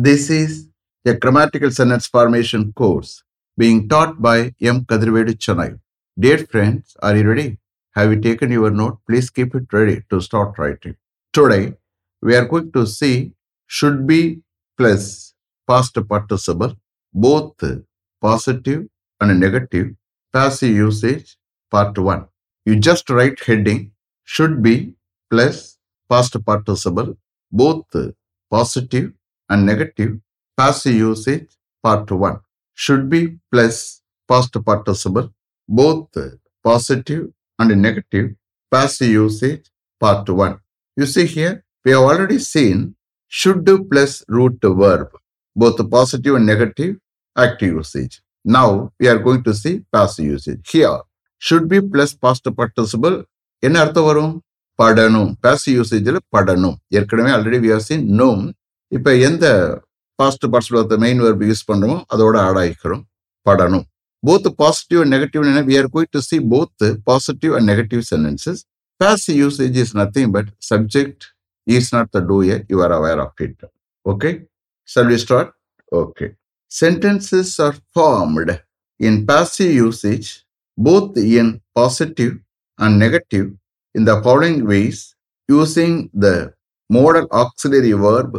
This is a grammatical sentence formation course being taught by M. Kadirvedu Chennai. Dear friends, are you ready? Have you taken your note? Please keep it ready to start writing. Today, we are going to see should be plus past participle, both positive and negative, passive usage, part 1. You just write heading should be plus past participle, both positive and negative, passive usage, part 1. Should be plus past participle, both positive and negative, passive usage, part 1. You see here, we have already seen should plus root verb, both positive and negative, active usage. Now we are going to see passive usage. Here, should be plus past participle என்ன அர்த்தம் வரும் படணும் passive usageல படணும் ஏற்கனவே already we have seen நோம் இப்போ எந்த past பார்ட்ஸில் of the main verb use பண்ணுறோமோ அதோட ஆட் ஆகிக்கிறோம் படணும் both positive and negative we are going to see both positive and negative sentences passive usage is nothing but subject is not the doer you are aware of it okay service start okay sentences are formed in passive usage both in positive and negative in the following ways using the modal auxiliary verb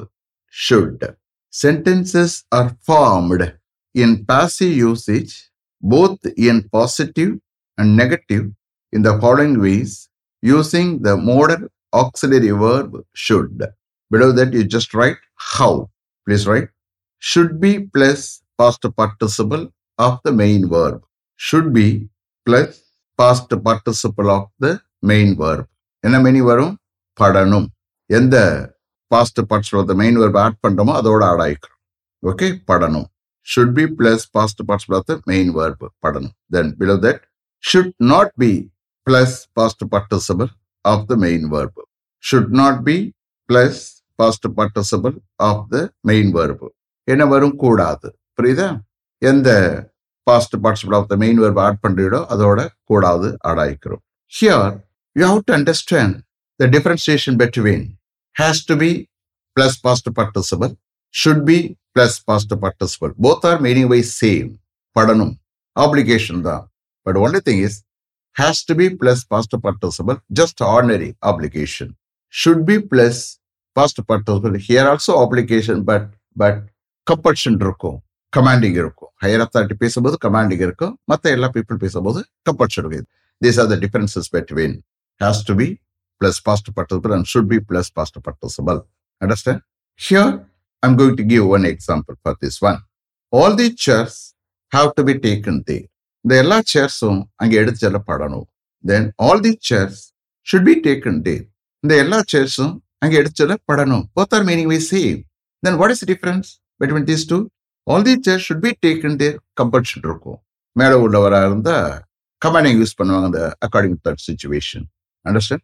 should. Sentences are formed in passive usage both in positive and negative in the following ways using the modal auxiliary verb should. Below that, you just write how. Please write should be plus past participle of the main verb. Should be plus past participle of the main verb. என்ன many வரும் படணும் எந்த past பார்ட்ஸோட அந்த main வேர்பை add பண்ணுறோமோ அதோட add ஆகிக்கிறோம் okay படணும் should be plus past parts of the main verb படணும் then below that should not be plus past participle of the main verb should not be plus past participle of the main verb என்ன வரும் கூடாது புரியுதா எந்த past participle of the main verb add பண்ணுறீடோ அதோட கூடாது add ஆகிக்கிறோம் here you have to understand the differentiation between has to be plus past participle should be plus past participle both are meaning wise same படணும் application தான் but only thing is has to be plus past participle just ordinary application should be plus past participle here also application but but compulsion இருக்கும் commanding இருக்கும் higher authority பேசும்போது commanding இருக்கும் மற்ற எல்லா people பேசும்போது compulsion இருக்கும் these are the differences between has to be plus past participle and should be plus past participle understand here I'm going to give one example for this one all the chairs have to be taken there இந்த எல்லா சேர்ஸும் அங்கே எடுத்து செல்லப்படணும் then all the chairs should be taken there இந்த எல்லா சேர்ஸும் அங்கே எடுத்து செல்லப்படணும் both are meaning wise same then what is difference between these two all the chairs should be taken there compulsion இருக்கும். மேலே உள்ளவராக இருந்தால் கமாண்டிங் யூஸ் பண்ணுவாங்க அந்த according to that situation understand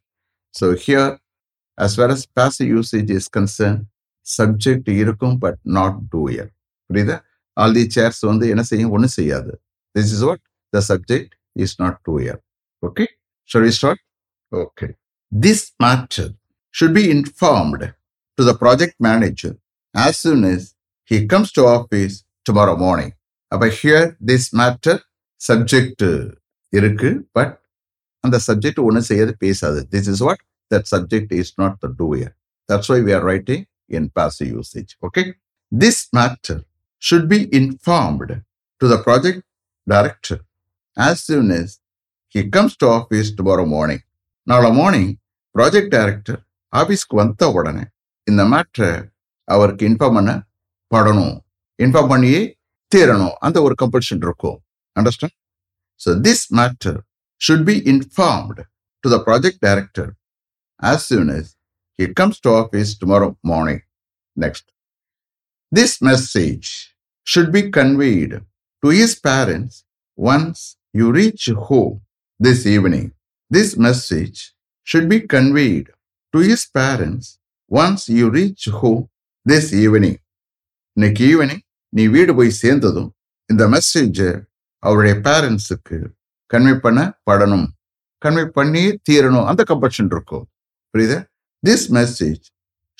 so here as well as passive usage is concern subject இருக்கும் but not doer புரியுதா? All the chairs வந்து என்ன செய்யும்? ஒன்றும் செய்யாது. This is what the subject is not doer okay shall we start okay this matter should be informed to the project manager as soon is he comes to office tomorrow morning. அப்ப here this matter subject இருக்கு but அந்த subject ஒன்றும் செய்யாது பேசாது. This is what that subject is not the doer that's why we are writing in passive usage okay this matter should be informed to the project director as soon is he comes to office tomorrow morning நாளை morning project director ஆஃபீஸ்க்கு வந்த உடனே இந்த மேட்ரை அவருக்கு inform பண்ண படணும். Inform பண்ணியே தீரணும். அந்த ஒரு கம்பல்ஷன் இருக்கும். Understand so this matter should be informed to the project director as soon as he comes to office tomorrow morning. Next. This message should be conveyed to his parents once you reach home this evening. This message should be conveyed to his parents once you reach home this evening. இன்னைக்கு evening நீ வீடு போய் சேர்ந்ததும் இந்த மெசேஜை அவருடைய பேரண்ட்ஸுக்கு convey பண்ண படணும் கன்வே பண்ணி தீரணும் அந்த கம்பல்ஷன் இருக்கும் புரியுதா this message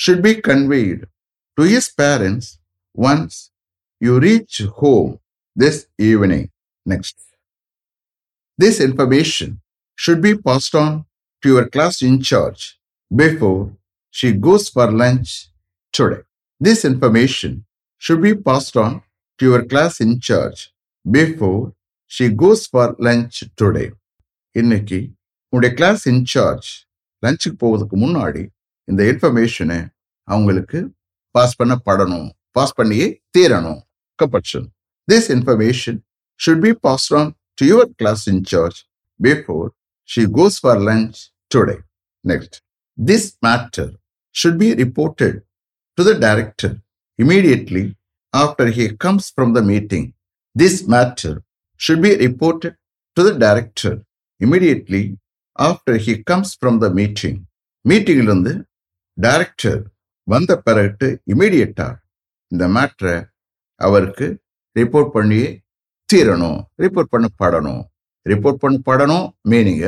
should be conveyed to his parents once you reach home this evening. Next. This information should be passed on to your class in charge before she goes for lunch today. This information should be passed on to your class in she goes for lunch today இன்னைக்கு உங்களுடைய class incharge லஞ்சுக்கு போவதுக்கு முன்னாடி இந்த இன்ஃபர்மேஷனை அவங்களுக்கு pass பண்ணப்படணும். Pass பண்ணியே தீரணும். Compulsion this information should be pass on to your class incharge before she goes for lunch today next this matter should be reported to the director immediately after he comes from the meeting this matter should be reported to the director immediately after he comes from the meeting. மீட்டிங்கிலிருந்து director வந்த பிறகு இமீடியட்டாக இந்த மேட்ரை அவருக்கு report பண்ணியே தீரணும். Report பண்ண படணும். ரிப்போர்ட் பண்ண படணும் மீனிங்க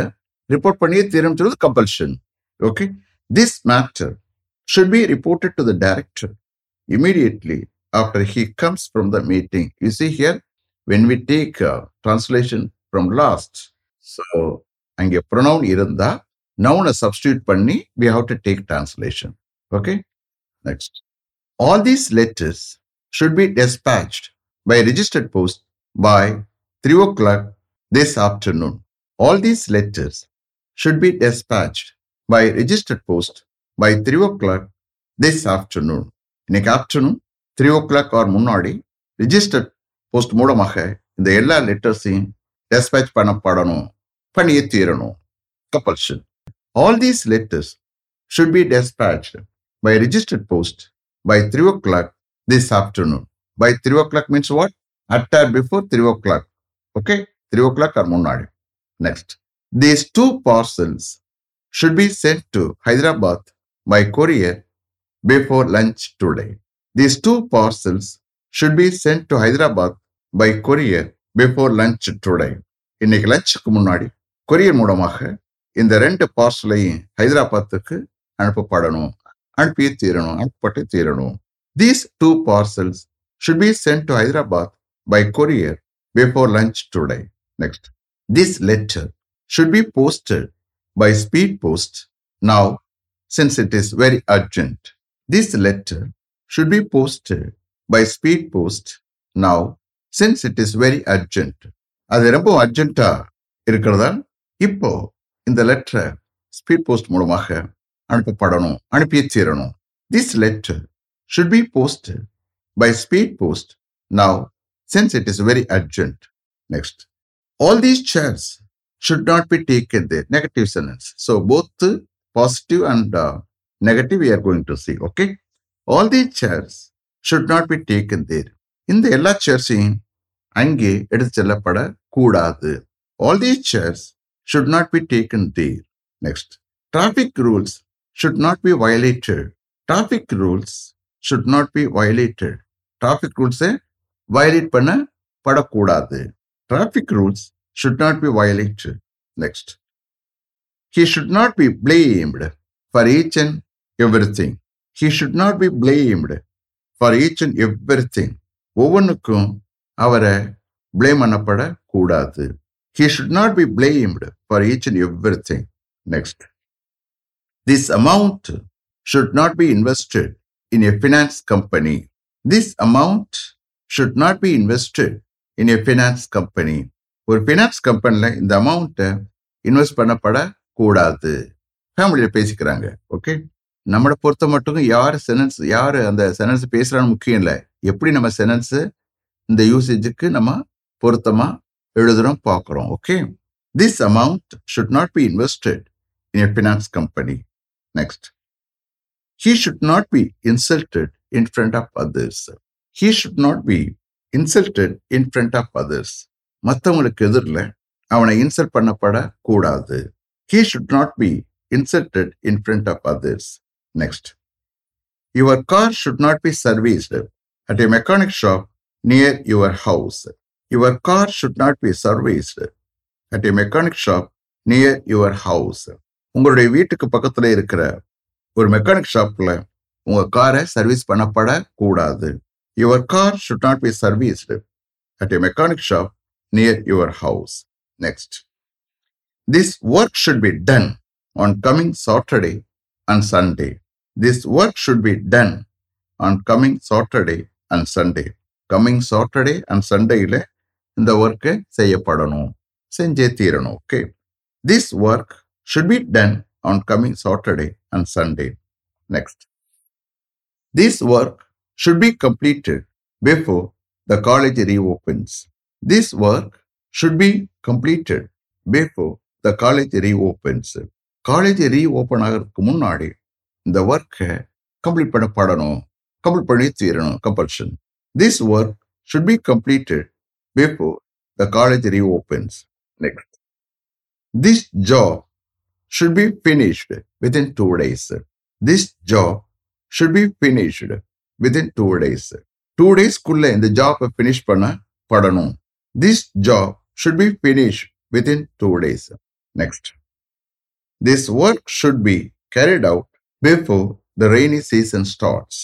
ரிப்போர்ட் பண்ணியே தீரணும் சொல்றது compulsion okay this matter should be reported to the director immediately after he comes from the meeting you see here when we take uh, translation from last, so அங்கே pronoun இருந்தா noun substitute பண்ணி we have to take translation. Okay, next. All these letters should be dispatched by registered post by 3 o'clock this afternoon. All these letters should be dispatched by registered post by 3 o'clock this afternoon. இன்னைக்கு afternoon three o'clock or முன்னாடி registered post மூலமாக இந்த எல்லா லெட்டர்ஸையும் dispatch பண்ணப்படணும் பண்ணியே தீரணும். Compulsion all these letters should be dispatch by registered post by three o'clock this afternoon by three o'clock means what at or before three o'clock okay three o'clock or முன்னாடி. Next these two parcels should be sent to Hyderabad by courier before lunch today these two parcels should be sent to Hyderabad by courier before lunch today இன்னைக்கு லஞ்சுக்கு முன்னாடி courier மூலமாக இந்த ரெண்டு பார்சலையும் ஹைதராபாத்துக்கு அனுப்பப்படணும். அனுப்பியே தீரணும் அனுப்பப்பட்டு தீரணும். These two parcels should be sent to Hyderabad by courier before lunch today next this letter should be posted by speed post now since it is very urgent this letter should be posted by speed post now since it is very urgent அது ரொம்ப அர்ஜென்ட்டா இருக்கிறதா இப்போ இந்த லெட்டரை speed post மூலமாக அனுப்பப்படணும் அனுப்பி தீரணும். This letter should be post by speed post now since it is very urgent next all these chairs should not be taken there negative sentence so both positive and negative we are to to see okay? All these chairs should not be taken இந்த எல்லா சேர்ஸையும் அங்கே எடுத்து செல்லப்பட கூடாது all these chairs should not be taken there next traffic rules should not be violated traffic rules should not be violated traffic rules violate பண்ண படக்கூடாது traffic rules should not be violated next he should not be blamed for each and everything. He should not be blamed for each and everything. ஒவ்வொன்றுக்கும் அவரை blame பண்ணப்பட கூடாது he should not be blamed for each and every thing next this amount should not be invested in a finance company this amount should not be invested in a finance company ஒரு finance கம்பெனியில் இந்த அமௌண்ட்டை invest பண்ணப்பட கூடாது ஃபேமிலியில் பேசிக்கிறாங்க okay நம்மளை பொறுத்த மட்டும் யார் செனன்ஸ் யார் அந்த செனன்ஸ் பேசுறான்னு முக்கியம் இல்லை. எப்படி நம்ம சென்டென்ஸு இந்த யூசேஜுக்கு நம்ம பொருத்தமா எழுதுறோம் பார்க்குறோம். Okay this amount should not be invested in a finance company next he should not be insulted in front of others he should not be insulted in front of others மற்றவங்களுக்கு எதிரில் அவனை insult பண்ணப்பட கூடாது he should not be insulted in front of others next your car should not be serviced at a mechanic shop near your house. Your car should not be serviced at a mechanic shop near your house. உங்களுடைய வீட்டுக்கு பக்கத்தில் இருக்கிற ஒரு mechanic ஷாப்பில் உங்கள் காரை service பண்ணப்படக்கூடாது your car should not be serviced at a mechanic shop near your house next this work should be done on coming Saturday and Sunday this work should be done on coming Saturday and Sunday coming Saturday and சண்டேயில் இந்த ஒர்க்கை செய்யப்படணும். செஞ்சே தீரணும் okay this work should be done on coming Saturday and Sunday next this work should be completed before the college reopens this work should be completed before the college reopens college reopen ஆகிறதுக்கு முன்னாடி இந்த ஒர்க்கை complete பண்ணப்படணும். Complete பண்ணி தீரணும் compulsion this work should be completed before the college reopens next this job should be finished within two days. This job should be finished within two days. Two days குள்ள இந்த job finish பண்ண படணும். This job should be finished within two days. Next. This work should be carried out before the rainy season starts.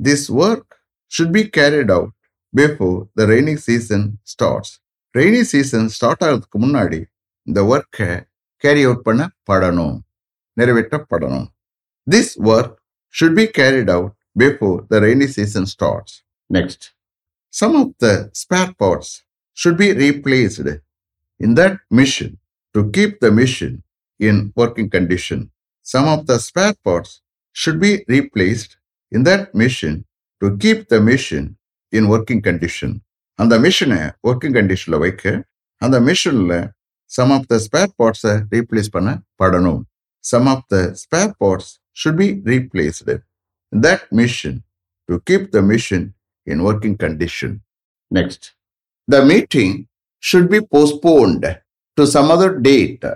This work should be carried out before the rainy season starts. Rainy season start ஆகிறதுக்கு முன்னாடி இந்த ஒர்க்கை carry out பண்ண படணும் நிறைவேற்றப்படணும் this work should be carried out before the rainy season starts next some of the spare parts should be replaced in that machine to keep the machine in working condition some of the spare parts should be replaced in that machine to keep the machine in working condition அந்த மிஷினை working கண்டிஷனில் வைக்க அந்த மிஷினில் some of the spare பார்ட்ஸை replace பண்ண படணும் some of the spare parts should be replaced that machine to keep the machine in working condition next the meeting should be postponed to some other date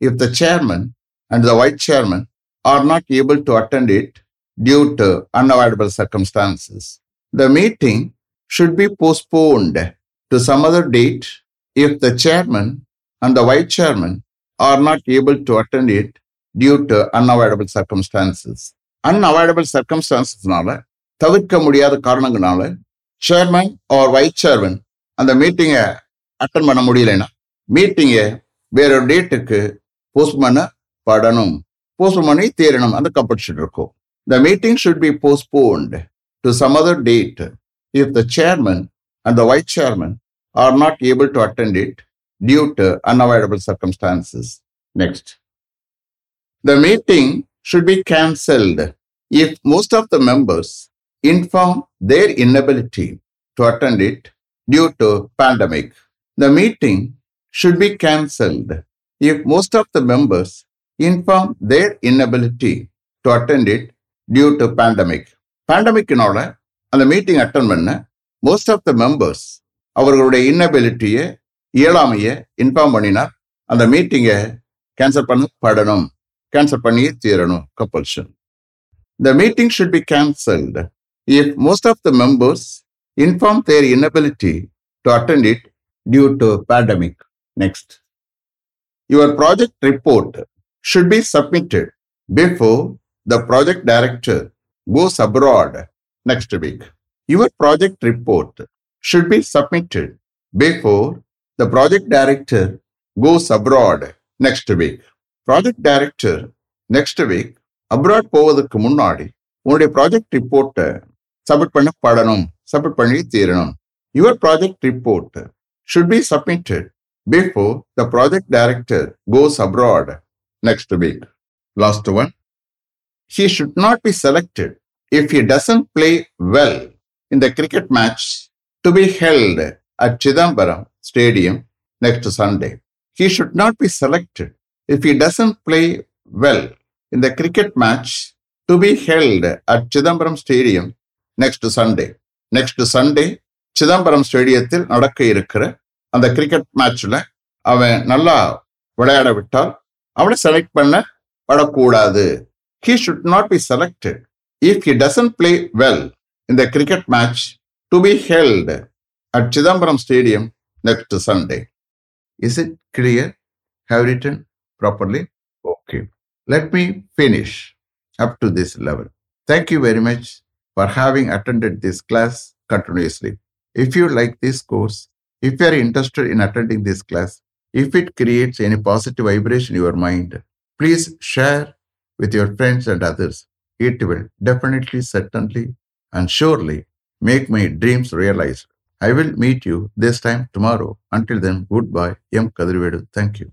if the chairman and the vice chairman are not able to attend it due to unavoidable circumstances the meeting should be postponed to some other date if the chairman and the vice chairman are not able to attend it due to unavoidable circumstances. Unavoidable circumstancesனால தவிர்க்க முடியாத காரணங்களால chairman or vice chairman அந்த மீட்டிங்கை attend பண்ண முடியலைன்னா மீட்டிங்கை வேற டேட்டுக்கு போஸ்ட் பண்ண படணும் போஸ்ட் பண்ணி தீரணும் அந்த கம்பல்ஷன் இருக்கும் The meeting should be postponed to some other date if the chairman and the vice chairman are not able to attend it due to unavoidable circumstances. Next. The meeting should be cancelled if most of the members inform their inability to attend it due to pandemic. The meeting should be cancelled if most of the members inform their inability to attend it due to pandemic பேண்டமிக்கினால அந்த meeting attend பண்ண most of the members அவர்களுடைய இன்னபிலிட்டியை இயலாமையை inform பண்ணினார். அந்த மீட்டிங்கை cancel பண்ண படணும் கேன்சல் பண்ணி தீரணும் compulsion the meeting should be cancelled if most of the members inform their inability to attend it due to pandemic next your project report should be submitted before the project director goes abroad next week your project report should be submitted before the project director goes abroad next week. Project director next week abroad போவதற்கு முன்னாடி உன்னுடைய project ரிப்போர்ட்டை submit பண்ண படணும் submit பண்ணி தீரணும். Your project report should be submitted before the project director goes abroad next week last one he should not be selected if he doesn't play well in the cricket match to be held at Chidambaram Stadium next Sunday. He should not be selected if he doesn't play well in the cricket match to be held at Chidambaram Stadium next Sunday. Next Sunday, Chidambaram ஸ்டேடியத்தில் நடக்க இருக்கிற அந்த cricket மேட்ச்ல அவன் நல்லா விளையாட விட்டால் அவனை செலக்ட் பண்ண he should not be selected if he doesn't play well in the cricket match to be held at Chidambaram Stadium next Sunday. Is it clear? Have written properly? Okay. Let me finish up to this level. Thank you very much for having attended this class continuously. If you like this course, if you are interested in attending this class, if it creates any positive vibration in your mind, please share with your friends and others. It will definitely, certainly, and surely make my dreams realized. I will meet you this time tomorrow. Until then, goodbye. M. Kadrivedu. Thank you.